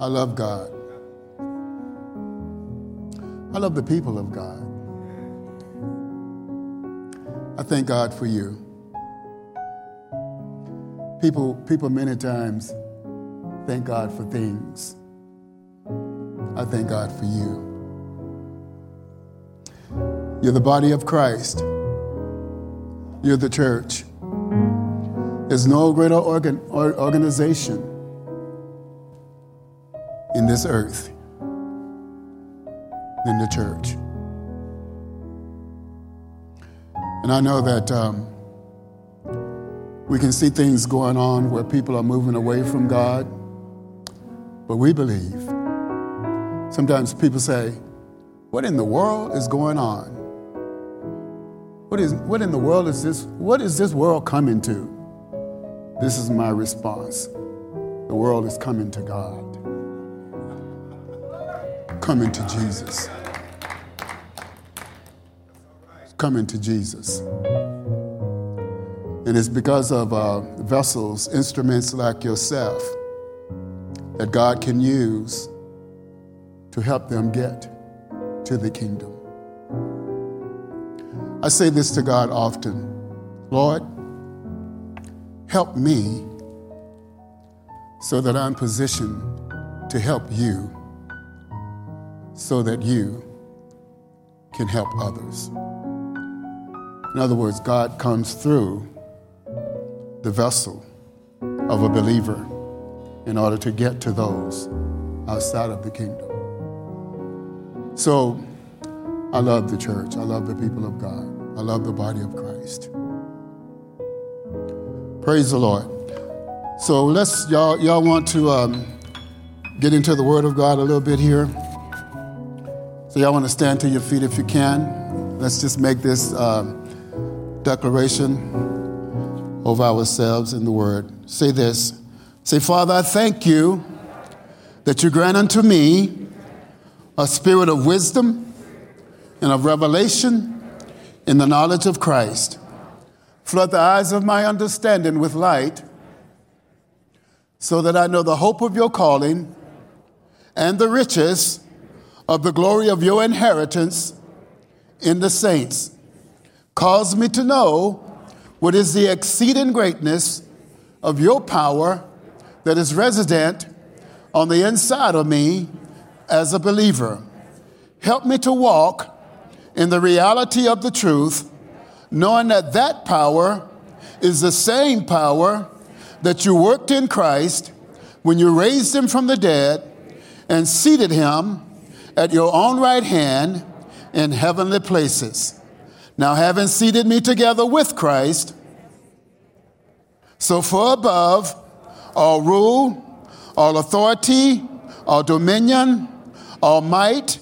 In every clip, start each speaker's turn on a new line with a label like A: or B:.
A: I love God. I love the people of God. I thank God for you. People, people many times thank God for things. I thank God for you. You're the body of Christ. You're the church. There's no greater organ, or organization in this earth than the church. And I know that um, we can see things going on where people are moving away from God, but we believe. Sometimes people say, What in the world is going on? What, is, what in the world is this? What is this world coming to? This is my response. The world is coming to God, coming to Jesus. Coming to Jesus. And it's because of uh, vessels, instruments like yourself, that God can use to help them get to the kingdom. I say this to God often Lord, help me so that I'm positioned to help you, so that you can help others. In other words, God comes through the vessel of a believer in order to get to those outside of the kingdom. So, I love the church. I love the people of God. I love the body of Christ. Praise the Lord. So let's y'all y'all want to um, get into the Word of God a little bit here. So y'all want to stand to your feet if you can. Let's just make this um, declaration over ourselves in the Word. Say this. Say, Father, I thank you that you grant unto me a spirit of wisdom and of revelation in the knowledge of Christ. Flood the eyes of my understanding with light so that I know the hope of your calling and the riches of the glory of your inheritance in the saints. Cause me to know what is the exceeding greatness of your power that is resident on the inside of me as a believer. Help me to walk in the reality of the truth, knowing that that power is the same power that you worked in Christ when you raised him from the dead and seated him at your own right hand in heavenly places. Now, having seated me together with Christ, so far above all rule, all authority, all dominion, all might,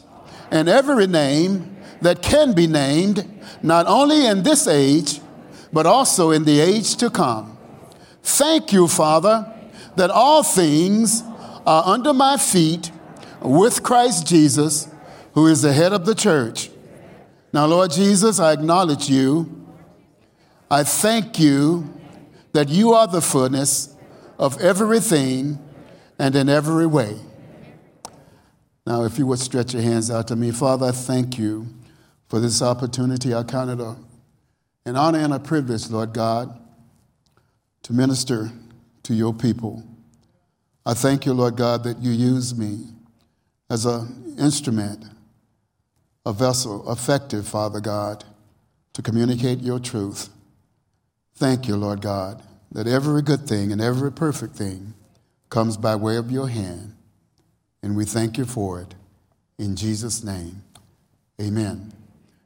A: and every name that can be named, not only in this age, but also in the age to come. Thank you, Father, that all things are under my feet with Christ Jesus, who is the head of the church. Now, Lord Jesus, I acknowledge you. I thank you that you are the fullness of everything and in every way. Now, if you would stretch your hands out to me, Father, I thank you for this opportunity. I count it a, an honor and a privilege, Lord God, to minister to your people. I thank you, Lord God, that you use me as an instrument, a vessel, effective, Father God, to communicate your truth. Thank you, Lord God, that every good thing and every perfect thing comes by way of your hand. And we thank you for it. In Jesus' name, amen.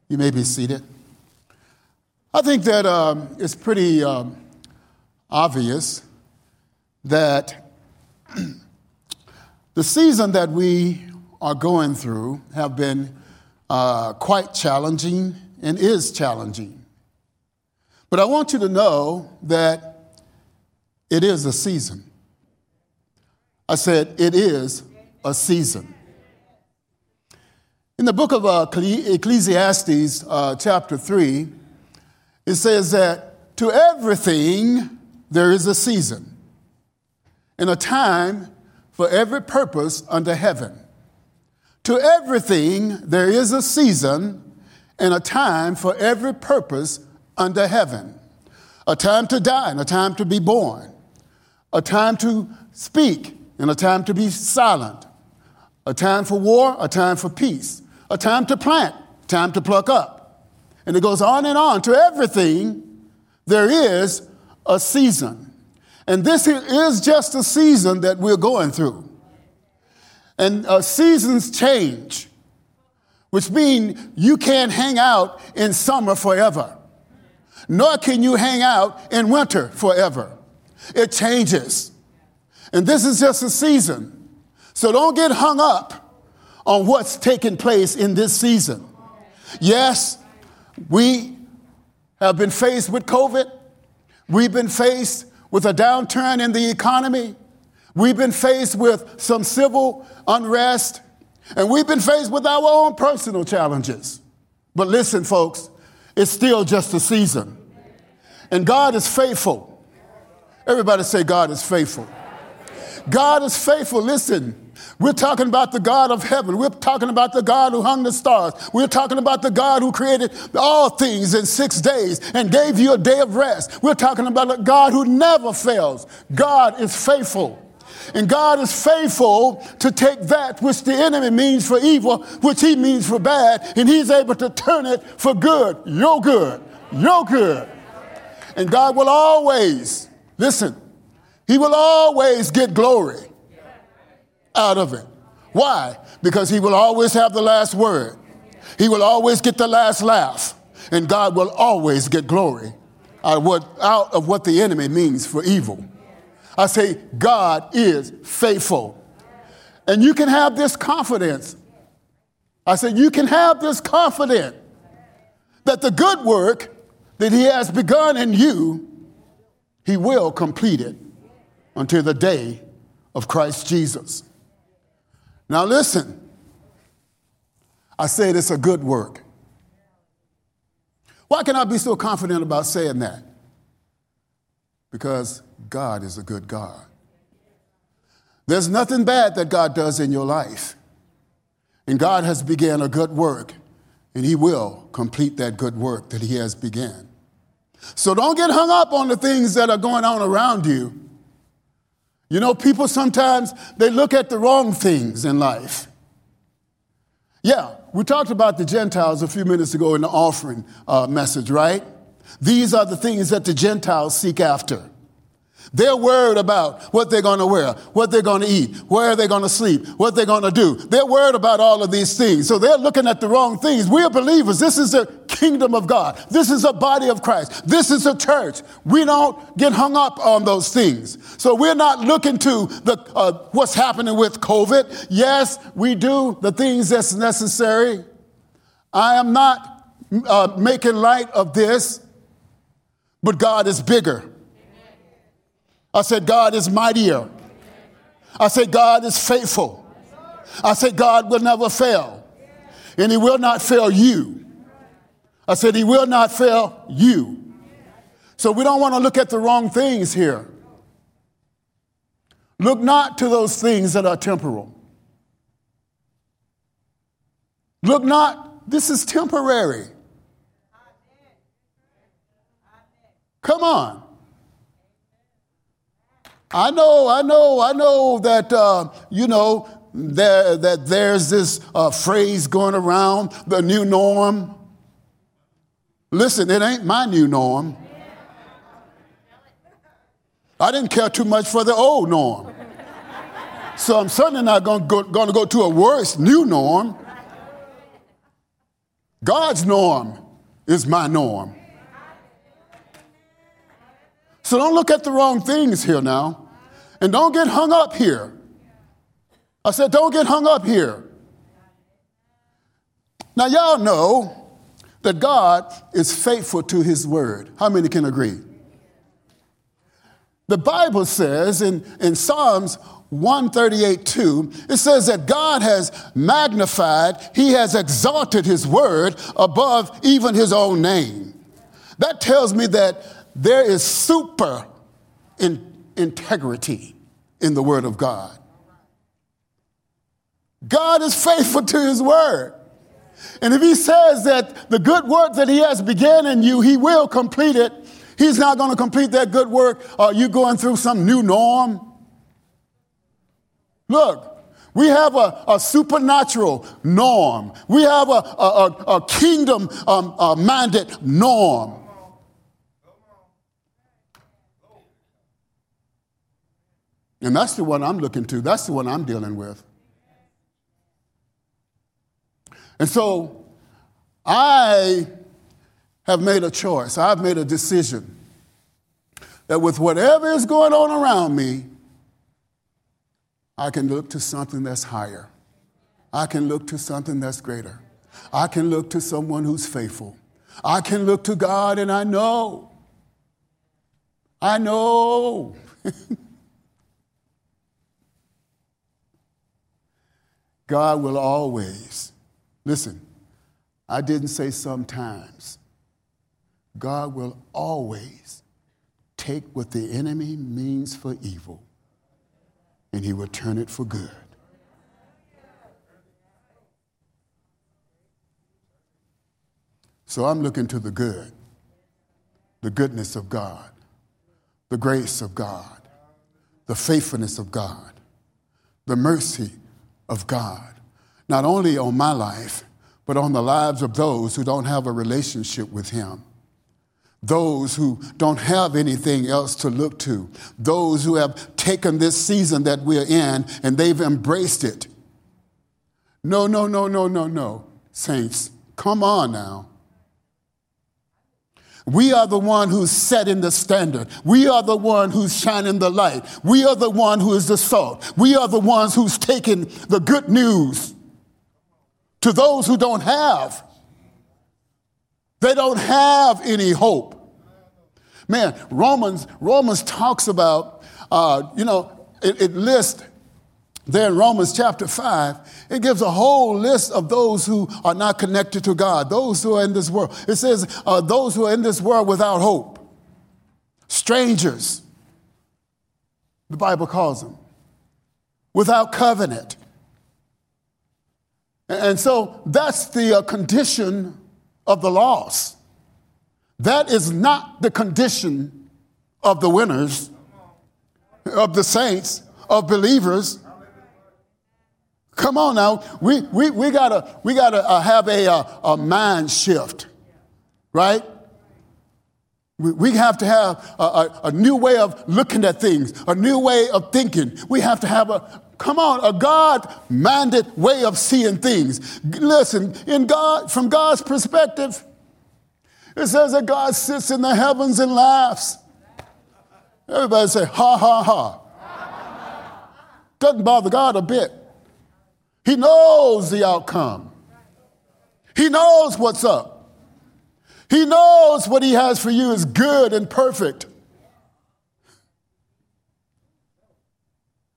A: You may be seated. I think that um, it's pretty um, obvious that the season that we are going through have been uh, quite challenging and is challenging. But I want you to know that it is a season. I said, it is a season. In the book of uh, Ecclesiastes, uh, chapter 3, it says that to everything there is a season and a time for every purpose under heaven. To everything there is a season and a time for every purpose under heaven a time to die and a time to be born, a time to speak and a time to be silent, a time for war, a time for peace, a time to plant, time to pluck up. And it goes on and on. To everything, there is a season. And this is just a season that we're going through. And uh, seasons change, which means you can't hang out in summer forever, nor can you hang out in winter forever. It changes. And this is just a season. So don't get hung up on what's taking place in this season. Yes, we have been faced with COVID. We've been faced with a downturn in the economy. We've been faced with some civil unrest. And we've been faced with our own personal challenges. But listen, folks, it's still just a season. And God is faithful. Everybody say, God is faithful. God is faithful. Listen, we're talking about the God of heaven. We're talking about the God who hung the stars. We're talking about the God who created all things in six days and gave you a day of rest. We're talking about a God who never fails. God is faithful. And God is faithful to take that which the enemy means for evil, which he means for bad, and he's able to turn it for good. Your good. Your good. And God will always, listen, he will always get glory out of it. Why? Because he will always have the last word. He will always get the last laugh. And God will always get glory out of what, out of what the enemy means for evil. I say, God is faithful. And you can have this confidence. I said, you can have this confidence that the good work that He has begun in you, He will complete it until the day of Christ Jesus. Now, listen, I said it's a good work. Why can I be so confident about saying that? Because God is a good God. There's nothing bad that God does in your life. And God has begun a good work, and He will complete that good work that He has begun. So don't get hung up on the things that are going on around you. You know, people sometimes they look at the wrong things in life. Yeah, we talked about the Gentiles a few minutes ago in the offering uh, message, right? These are the things that the Gentiles seek after. They're worried about what they're going to wear, what they're going to eat, where they're going to sleep, what they're going to do. They're worried about all of these things. So they're looking at the wrong things. We're believers. This is the kingdom of God. This is the body of Christ. This is the church. We don't get hung up on those things. So we're not looking to the, uh, what's happening with COVID. Yes, we do the things that's necessary. I am not uh, making light of this, but God is bigger. I said, God is mightier. I said, God is faithful. I said, God will never fail. And He will not fail you. I said, He will not fail you. So we don't want to look at the wrong things here. Look not to those things that are temporal. Look not, this is temporary. Come on. I know, I know, I know that, uh, you know, there, that there's this uh, phrase going around, the new norm. Listen, it ain't my new norm. I didn't care too much for the old norm. So I'm certainly not going to go to a worse new norm. God's norm is my norm. So don't look at the wrong things here now. And don't get hung up here. I said, don't get hung up here. Now, y'all know that God is faithful to his word. How many can agree? The Bible says in, in Psalms 138 2, it says that God has magnified, he has exalted his word above even his own name. That tells me that there is super in, integrity in the Word of God. God is faithful to his word. And if he says that the good work that he has begun in you, he will complete it. He's not going to complete that good work. Are you going through some new norm? Look, we have a, a supernatural norm. We have a, a, a kingdom um, uh, minded norm. And that's the one I'm looking to. That's the one I'm dealing with. And so I have made a choice. I've made a decision that with whatever is going on around me, I can look to something that's higher. I can look to something that's greater. I can look to someone who's faithful. I can look to God and I know. I know. God will always, listen, I didn't say sometimes. God will always take what the enemy means for evil and he will turn it for good. So I'm looking to the good, the goodness of God, the grace of God, the faithfulness of God, the mercy of God, not only on my life, but on the lives of those who don't have a relationship with Him. Those who don't have anything else to look to, those who have taken this season that we're in and they've embraced it. No, no, no, no, no, no. Saints, come on now. We are the one who's setting the standard. We are the one who's shining the light. We are the one who is the salt. We are the ones who's taking the good news to those who don't have. They don't have any hope. Man, Romans, Romans talks about, uh, you know, it, it lists there in Romans chapter 5, it gives a whole list of those who are not connected to God, those who are in this world. It says, uh, those who are in this world without hope, strangers, the Bible calls them, without covenant. And so that's the uh, condition of the lost. That is not the condition of the winners, of the saints, of believers. Come on now, we, we, we gotta, we gotta uh, have a, uh, a, mind shift, right? We, we have to have a, a, a new way of looking at things, a new way of thinking. We have to have a, come on, a God minded way of seeing things. Listen, in God, from God's perspective, it says that God sits in the heavens and laughs. Everybody say, ha, ha, ha. Doesn't bother God a bit. He knows the outcome. He knows what's up. He knows what He has for you is good and perfect.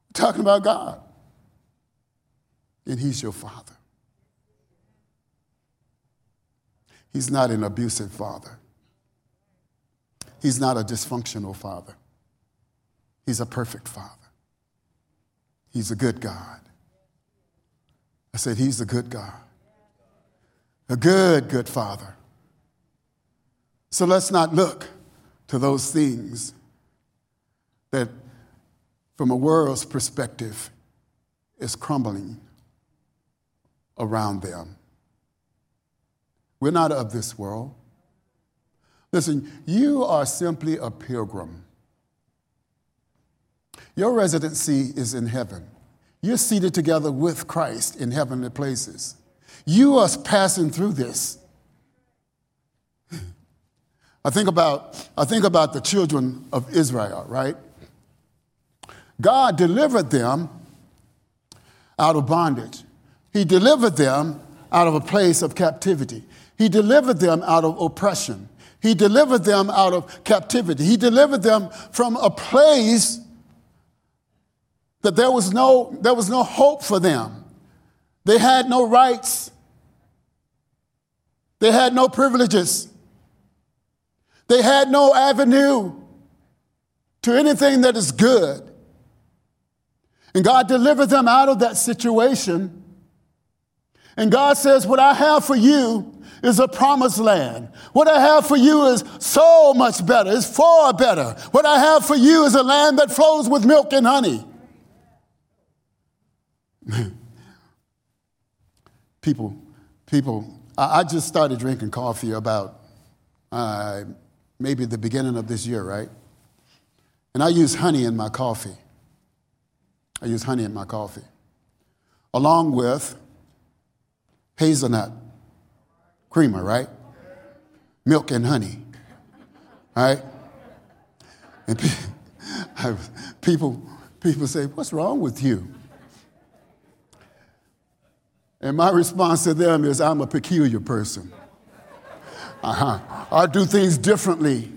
A: We're talking about God. And He's your Father. He's not an abusive father. He's not a dysfunctional father. He's a perfect father. He's a good God. I said, He's a good God. A good, good Father. So let's not look to those things that, from a world's perspective, is crumbling around them. We're not of this world. Listen, you are simply a pilgrim. Your residency is in heaven. You're seated together with Christ in heavenly places. You are passing through this. I think about, I think about the children of Israel, right? God delivered them out of bondage. He delivered them out of a place of captivity. He delivered them out of oppression. He delivered them out of captivity. He delivered them from a place that there was no, there was no hope for them. They had no rights. They had no privileges. They had no avenue to anything that is good. And God delivered them out of that situation And God says, What I have for you is a promised land. What I have for you is so much better, it's far better. What I have for you is a land that flows with milk and honey. people, people, I, I, just started drinking coffee about uh, maybe the beginning of this year, right? And I use honey in my coffee. I use honey in my coffee, along with hazelnut creamer, right? Milk and honey, right? And people, people say, What's wrong with you? And my response to them is, I'm a peculiar person. Uh-huh. I do things differently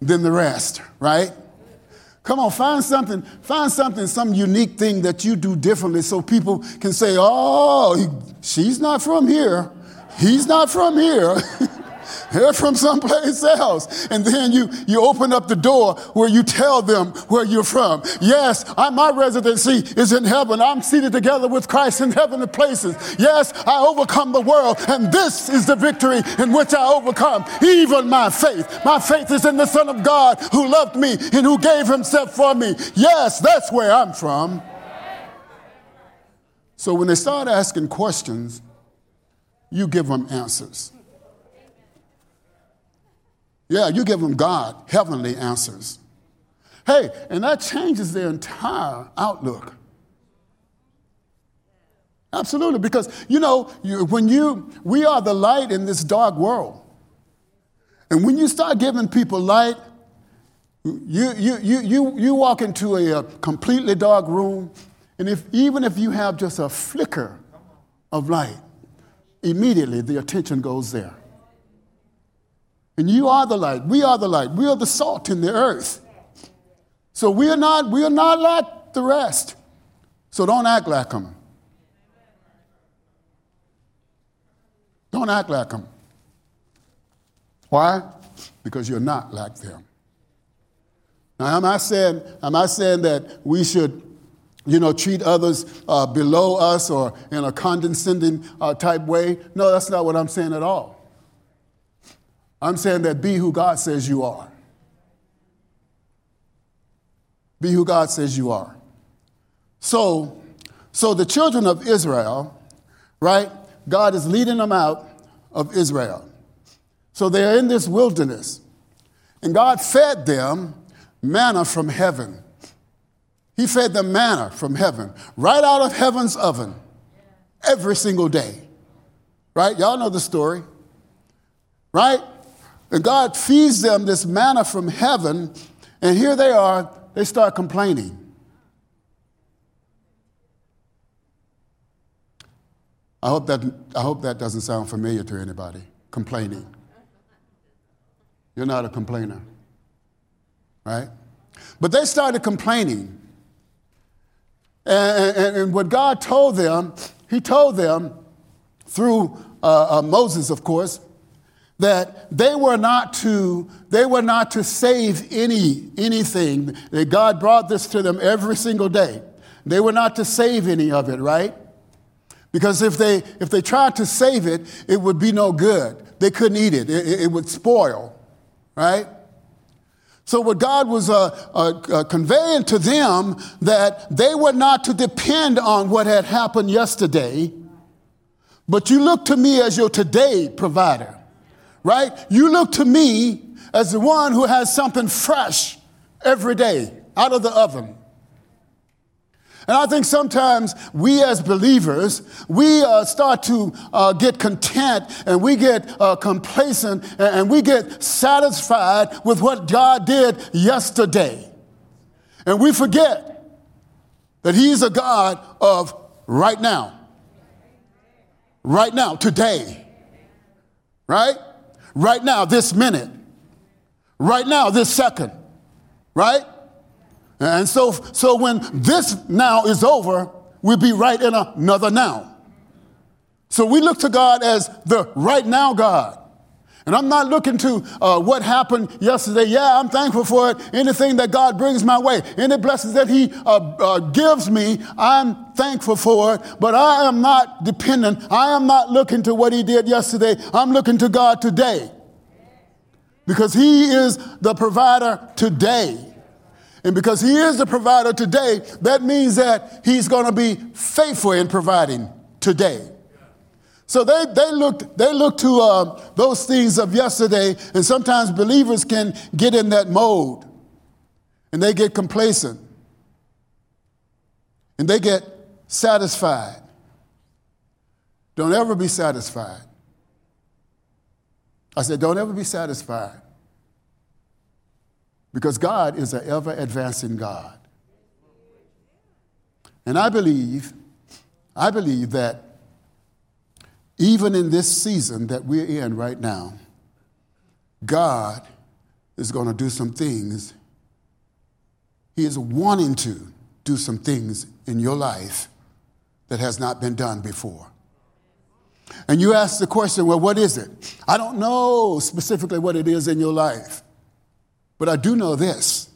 A: than the rest, right? Come on, find something, find something, some unique thing that you do differently so people can say, oh, she's not from here. He's not from here. They're from someplace else. And then you, you open up the door where you tell them where you're from. Yes, I, my residency is in heaven. I'm seated together with Christ in heavenly places. Yes, I overcome the world. And this is the victory in which I overcome even my faith. My faith is in the Son of God who loved me and who gave himself for me. Yes, that's where I'm from. So when they start asking questions, you give them answers. Yeah, you give them God, heavenly answers. Hey, and that changes their entire outlook. Absolutely, because you know, you, when you, we are the light in this dark world. And when you start giving people light, you, you, you, you, you walk into a, a completely dark room, and if, even if you have just a flicker of light, immediately the attention goes there. And you are the light. We are the light. We are the salt in the earth. So we are not, we are not like the rest. So don't act like them. Don't act like them. Why? Because you're not like them. Now, am I saying, am I saying that we should you know, treat others uh, below us or in a condescending uh, type way. No, that's not what I'm saying at all. I'm saying that be who God says you are. Be who God says you are. So, so the children of Israel, right? God is leading them out of Israel. So they're in this wilderness. And God fed them manna from heaven. He fed them manna from heaven, right out of heaven's oven, every single day. Right? Y'all know the story. Right? And God feeds them this manna from heaven, and here they are, they start complaining. I hope that, I hope that doesn't sound familiar to anybody. Complaining. You're not a complainer, right? But they started complaining. And, and, and what God told them, He told them through uh, uh, Moses, of course, that they were not to they were not to save any anything. That god brought this to them every single day. They were not to save any of it right? Because if they if they tried to save it it would be no good. They couldn't eat it. It, it would spoil right? So, what God was uh, uh, uh, conveying to them that they were not to depend on what had happened yesterday, but you look to me as your today provider, right? You look to me as the one who has something fresh every day out of the oven. And I think sometimes we as believers, we uh, start to uh, get content and we get uh, complacent and, and we get satisfied with what God did yesterday. And we forget that He's a God of right now. Right now, today. Right? Right now, this minute. Right now, this second. Right? And so, so when this now is over, we'll be right in another now. So we look to God as the right now God. And I'm not looking to uh, what happened yesterday. Yeah, I'm thankful for it. Anything that God brings my way, any blessings that He uh, uh, gives me, I'm thankful for it. But I am not dependent. I am not looking to what He did yesterday. I'm looking to God today. Because He is the provider today. And because He is the provider today, that means that He's going to be faithful in providing today. So they, they looked they look to uh, those things of yesterday, and sometimes believers can get in that mode, and they get complacent, and they get satisfied. Don't ever be satisfied. I said, don't ever be satisfied. Because God is an ever advancing God. And I believe, I believe that even in this season that we're in right now, God is going to do some things. He is wanting to do some things in your life that has not been done before. And you ask the question, well, what is it? I don't know specifically what it is in your life, but I do know this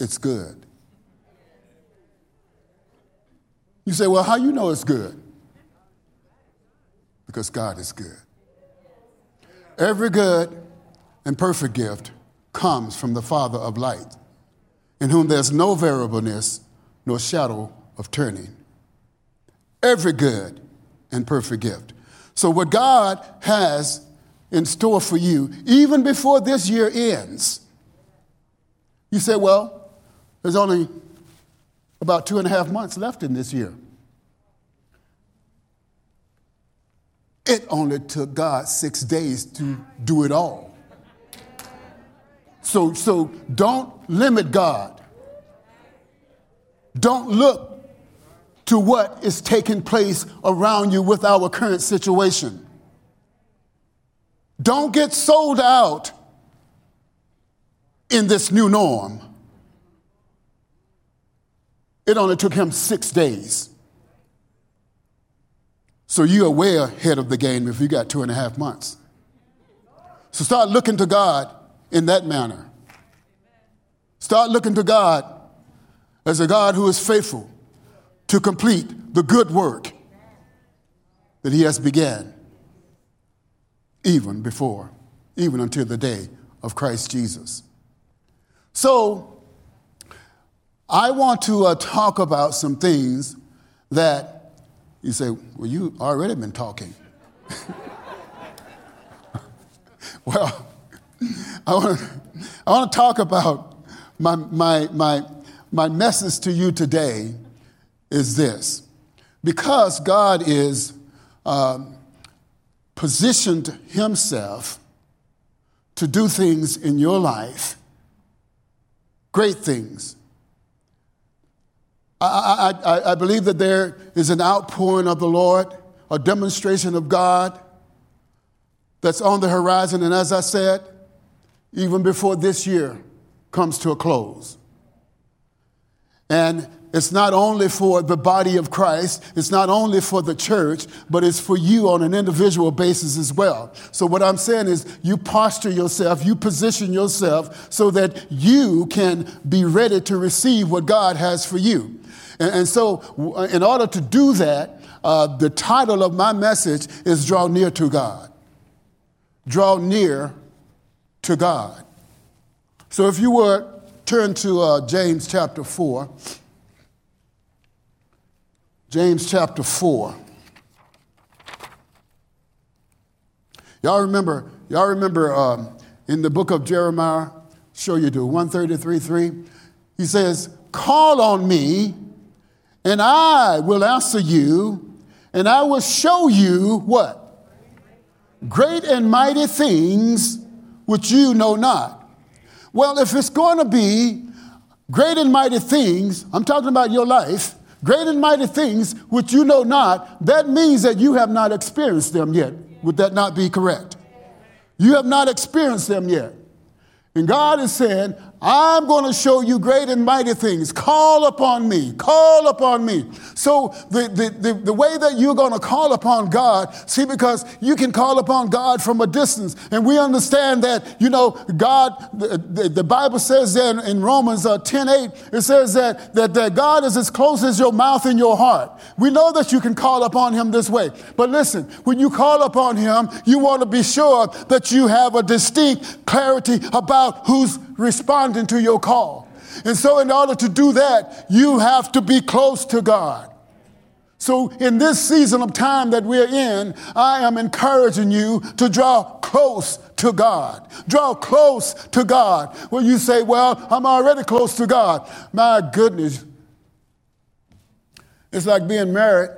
A: it's good. You say, well, how you know it's good? Because God is good. Every good and perfect gift comes from the Father of light, in whom there's no variableness nor shadow of turning. Every good and perfect gift. So, what God has in store for you, even before this year ends, you say, well, there's only about two and a half months left in this year. It only took God six days to do it all. So, so don't limit God. Don't look to what is taking place around you with our current situation. Don't get sold out in this new norm. It only took him six days. So you're way ahead of the game if you got two and a half months. So start looking to God in that manner. Start looking to God as a God who is faithful to complete the good work that He has began, even before, even until the day of Christ Jesus. So, I want to uh, talk about some things that you say, Well, you already been talking. well, I want to I wanna talk about my, my, my, my message to you today is this. Because God is um, positioned Himself to do things in your life, great things, I, I, I believe that there is an outpouring of the Lord, a demonstration of God that's on the horizon. And as I said, even before this year comes to a close. And it's not only for the body of Christ, it's not only for the church, but it's for you on an individual basis as well. So, what I'm saying is, you posture yourself, you position yourself so that you can be ready to receive what God has for you. And, and so, in order to do that, uh, the title of my message is Draw Near to God. Draw near to God. So, if you would turn to uh, James chapter 4. James chapter 4. Y'all remember, y'all remember um, in the book of Jeremiah, show you do, 133 3, he says, Call on me and I will answer you, and I will show you what? Great and mighty things which you know not. Well, if it's going to be great and mighty things, I'm talking about your life, great and mighty things which you know not, that means that you have not experienced them yet. Would that not be correct? You have not experienced them yet. And God is saying, I'm going to show you great and mighty things. Call upon me. Call upon me. So, the, the, the, the, way that you're going to call upon God, see, because you can call upon God from a distance. And we understand that, you know, God, the, the Bible says there in Romans uh, 10 8, it says that, that, that God is as close as your mouth and your heart. We know that you can call upon Him this way. But listen, when you call upon Him, you want to be sure that you have a distinct clarity about who's responding to your call. And so, in order to do that, you have to be close to God. So, in this season of time that we're in, I am encouraging you to draw close to God. Draw close to God. Well, you say, Well, I'm already close to God. My goodness. It's like being married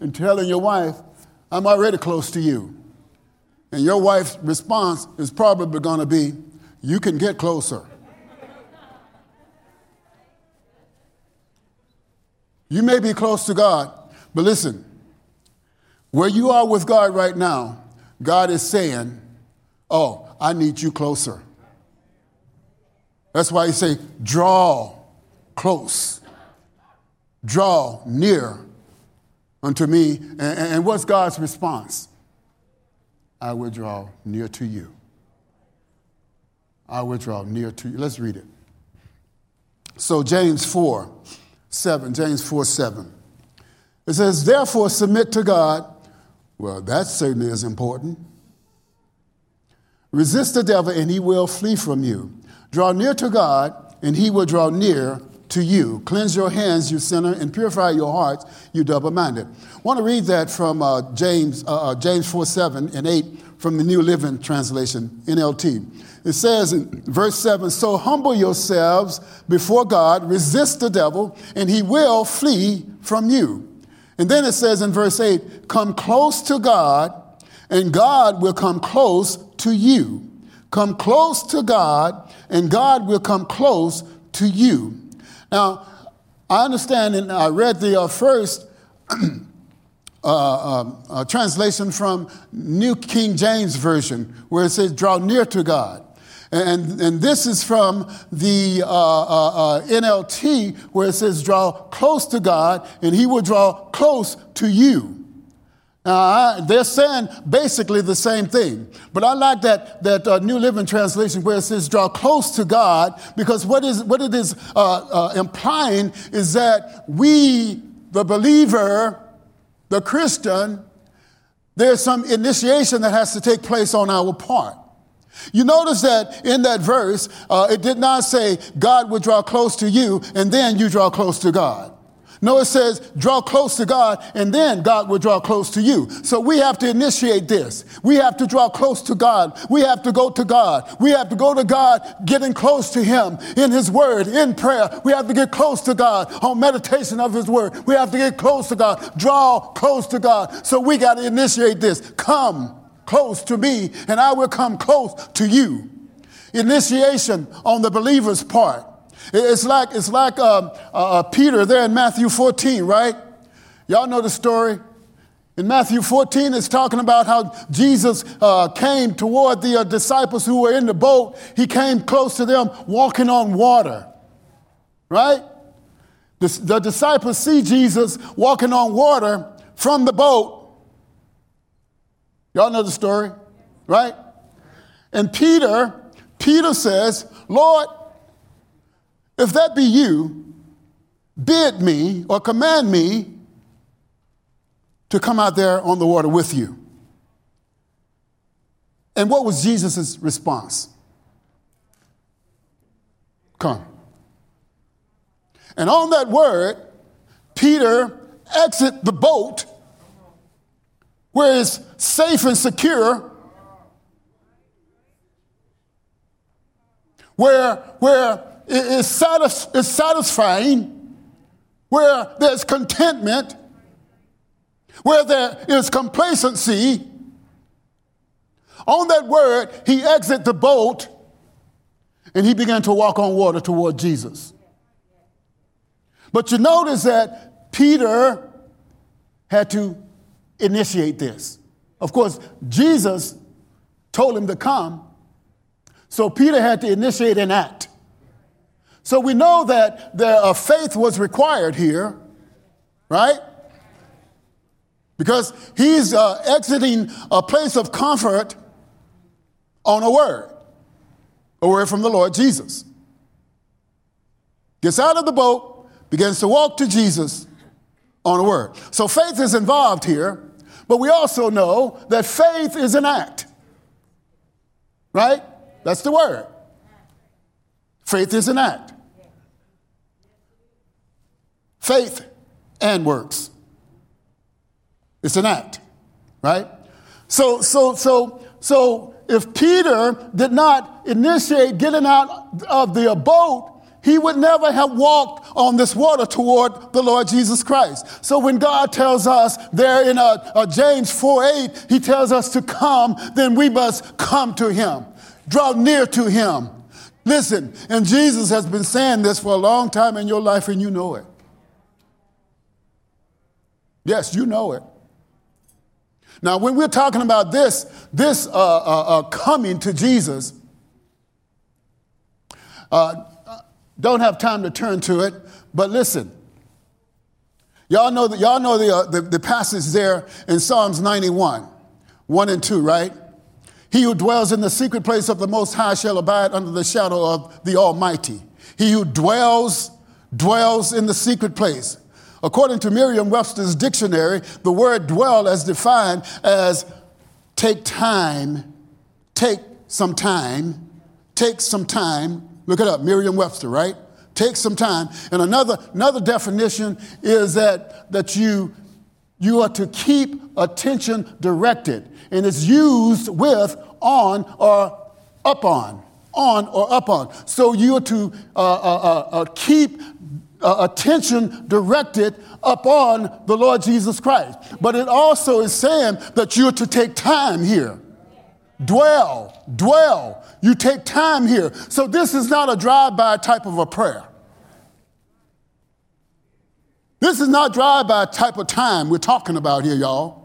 A: and telling your wife, I'm already close to you. And your wife's response is probably going to be, You can get closer. You may be close to God, but listen, where you are with God right now, God is saying, Oh, I need you closer. That's why he say, draw close, draw near unto me. And, and what's God's response? I will draw near to you. I will draw near to you. Let's read it. So, James 4 7, James 4 7. It says, Therefore, submit to God. Well, that certainly is important. Resist the devil, and he will flee from you. Draw near to God, and he will draw near to you. Cleanse your hands, you sinner, and purify your hearts, you double minded. Want to read that from uh, James, uh, uh James 4 7 and 8 from the New Living Translation, NLT. It says in verse 7 So humble yourselves before God, resist the devil, and he will flee from you. And then it says in verse 8 Come close to God, and God will come close to you. Come close to God, and God will come close to you. Now, I understand, and I read the uh, first uh, uh, uh, translation from New King James Version, where it says, Draw near to God. And, and this is from the uh, uh, uh, NLT where it says, draw close to God and he will draw close to you. Now, they're saying basically the same thing. But I like that, that uh, New Living Translation where it says, draw close to God, because what, is, what it is uh, uh, implying is that we, the believer, the Christian, there's some initiation that has to take place on our part. You notice that in that verse, uh, it did not say God would draw close to you and then you draw close to God. No, it says draw close to God and then God will draw close to you. So we have to initiate this. We have to draw close to God. We have to go to God. We have to go to God getting close to Him in His Word, in prayer. We have to get close to God on meditation of His Word. We have to get close to God, draw close to God. So we got to initiate this. Come close to me, and I will come close to you. Initiation on the believer's part. It's like, it's like uh, uh, uh, Peter there in Matthew 14, right? Y'all know the story. In Matthew 14, it's talking about how Jesus uh, came toward the uh, disciples who were in the boat. He came close to them walking on water, right? The, the disciples see Jesus walking on water from the boat, Y'all know the story, right? And Peter, Peter says, Lord, if that be you, bid me or command me to come out there on the water with you. And what was Jesus' response? Come. And on that word, Peter exit the boat where it's safe and secure, where, where it's, satis- it's satisfying, where there's contentment, where there is complacency. On that word, he exited the boat and he began to walk on water toward Jesus. But you notice that Peter had to initiate this. Of course, Jesus told him to come, so Peter had to initiate an act. So we know that the uh, faith was required here, right? Because he's uh, exiting a place of comfort on a word, a word from the Lord Jesus. Gets out of the boat, begins to walk to Jesus on a word. So faith is involved here, but we also know that faith is an act, right? That's the word. Faith is an act. Faith and works. It's an act, right? So, so, so, so if Peter did not initiate getting out of the boat, he would never have walked on this water toward the Lord Jesus Christ. So when God tells us there in a, uh, a uh, James 4 8, he tells us to come, then we must come to him, draw near to him. Listen, and Jesus has been saying this for a long time in your life, and you know it. Yes, you know it. Now, when we're talking about this, this uh, uh, uh, coming to Jesus, uh, don't have time to turn to it, but listen. Y'all know, that, y'all know the, uh, the, the passage there in Psalms 91, 1 and 2, right? He who dwells in the secret place of the Most High shall abide under the shadow of the Almighty. He who dwells, dwells in the secret place. According to Merriam Webster's dictionary, the word dwell is defined as take time, take some time, take some time. Look it up, Merriam Webster, right? Take some time. And another, another definition is that, that you, you are to keep attention directed. And it's used with on or up on. On or up on. So you are to uh, uh, uh, uh keep uh, attention directed upon the Lord Jesus Christ. But it also is saying that you're to take time here. Dwell, dwell. You take time here. So this is not a drive by type of a prayer. This is not drive by type of time we're talking about here, y'all.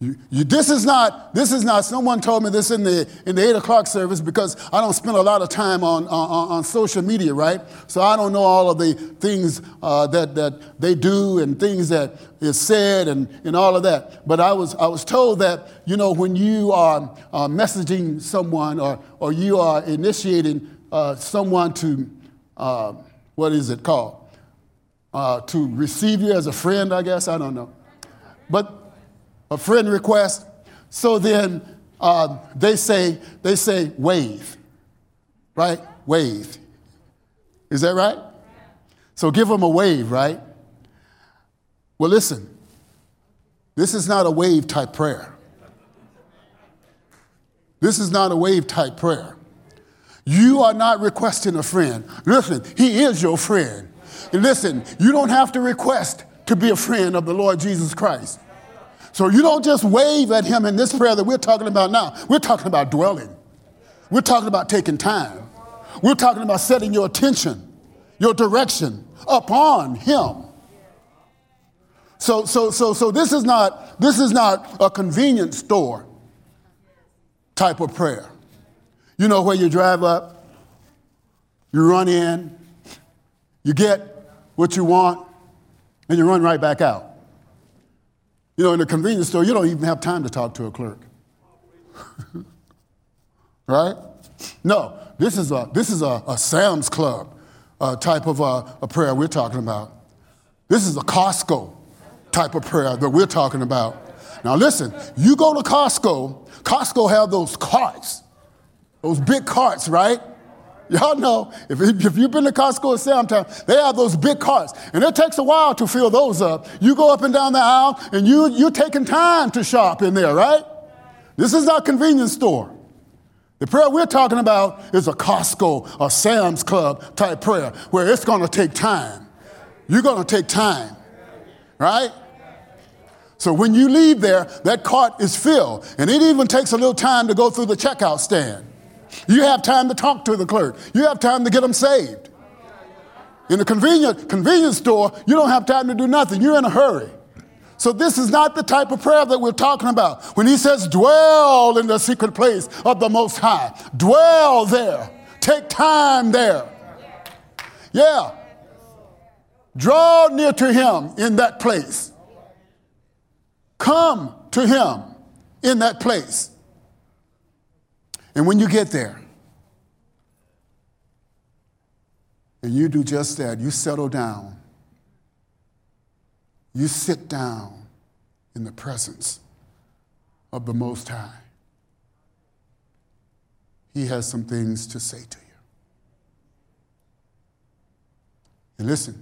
A: You, you, this is not this is not someone told me this in the in the eight o'clock service because I don't spend a lot of time on on, on social media right? So I don't know all of the things uh, that that they do and things that is said and, and all of that. But I was I was told that you know when you are uh, messaging someone or or you are initiating uh, someone to uh, what is it called? Uh, to receive you as a friend I guess I don't know. But a friend request. So then uh, they say they say wave, right? Wave. Is that right? So give them a wave, right? Well, listen. This is not a wave type prayer. This is not a wave type prayer. You are not requesting a friend. Listen, he is your friend. And listen, you don't have to request to be a friend of the Lord Jesus Christ. So you don't just wave at him in this prayer that we're talking about now. We're talking about dwelling. We're talking about taking time. We're talking about setting your attention, your direction upon him. So, so, so, so this is not this is not a convenience store type of prayer. You know where you drive up, you run in, you get what you want, and you run right back out. You know, in a convenience store, you don't even have time to talk to a clerk. right? No, this is a, this is a, a Sam's Club uh, type of uh, a prayer we're talking about. This is a Costco type of prayer that we're talking about. Now listen, you go to Costco, Costco have those carts, those big carts, right? Y'all know, if, if you've been to Costco at Samtown, they have those big carts. And it takes a while to fill those up. You go up and down the aisle, and you, you're taking time to shop in there, right? This is not convenience store. The prayer we're talking about is a Costco or Sam's Club type prayer where it's going to take time. You're going to take time, right? So when you leave there, that cart is filled. And it even takes a little time to go through the checkout stand. You have time to talk to the clerk. You have time to get them saved. In a convenient, convenience store, you don't have time to do nothing. You're in a hurry. So this is not the type of prayer that we're talking about. When he says, dwell in the secret place of the Most High, dwell there. Take time there. Yeah. Draw near to him in that place. Come to him in that place. And when you get there, and you do just that, you settle down, you sit down in the presence of the Most High. He has some things to say to you. And listen,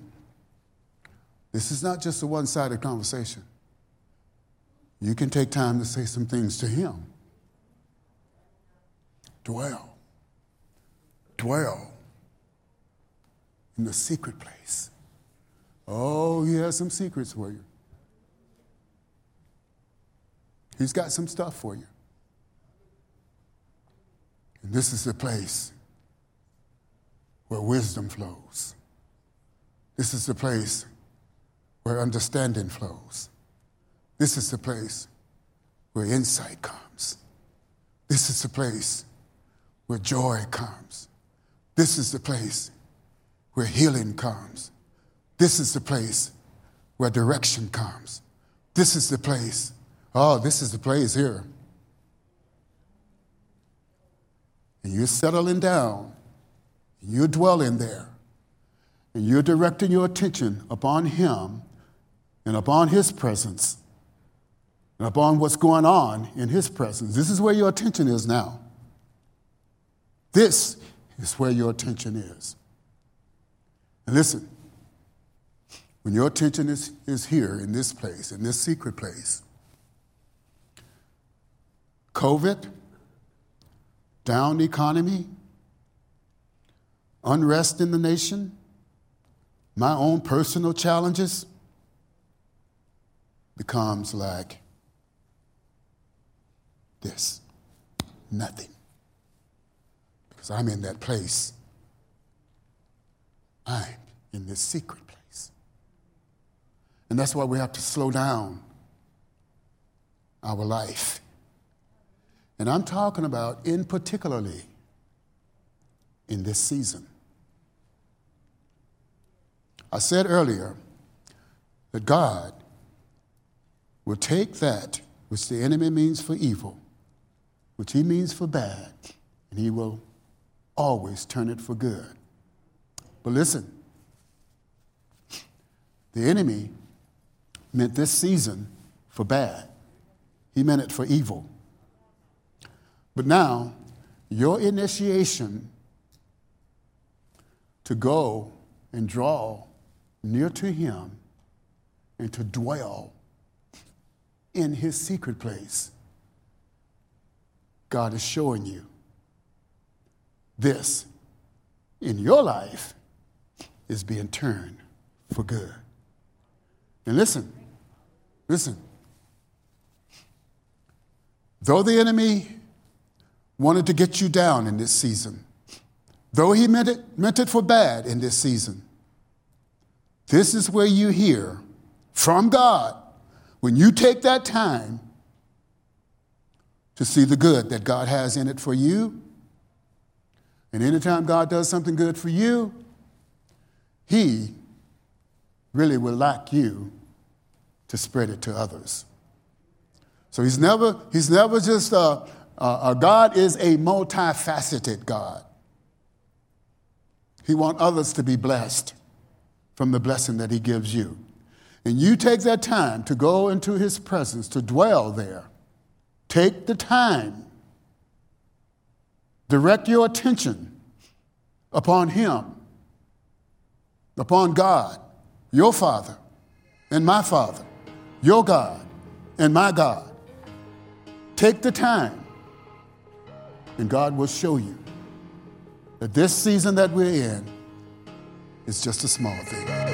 A: this is not just a one sided conversation. You can take time to say some things to Him. Dwell. Dwell in the secret place. Oh, He has some secrets for you. He's got some stuff for you. And this is the place where wisdom flows. This is the place where understanding flows. This is the place where insight comes. This is the place where joy comes. This is the place where healing comes. This is the place where direction comes. This is the place. Oh, this is the place here. And you're settling down, you're dwelling there, and you're directing your attention upon Him and upon His presence and upon what's going on in His presence. This is where your attention is now. This is where your attention is. And listen, when your attention is, is here in this place, in this secret place, COVID, down economy, unrest in the nation, my own personal challenges becomes like this nothing. Because I'm in that place. I'm in this secret place. And that's why we have to slow down our life. And I'm talking about, in particularly, in this season. I said earlier that God will take that which the enemy means for evil which he means for bad, and he will always turn it for good. But listen, the enemy meant this season for bad, he meant it for evil. But now, your initiation to go and draw near to him and to dwell in his secret place God is showing you this in your life is being turned for good. And listen, listen. Though the enemy wanted to get you down in this season, though he meant it, meant it for bad in this season, this is where you hear from God when you take that time to see the good that God has in it for you. And anytime God does something good for you, He really will like you to spread it to others. So He's never, he's never just a, a, a God is a multifaceted God. He wants others to be blessed from the blessing that He gives you. And you take that time to go into His presence, to dwell there Take the time, direct your attention upon Him, upon God, your Father and my Father, your God and my God. Take the time, and God will show you that this season that we're in is just a small thing.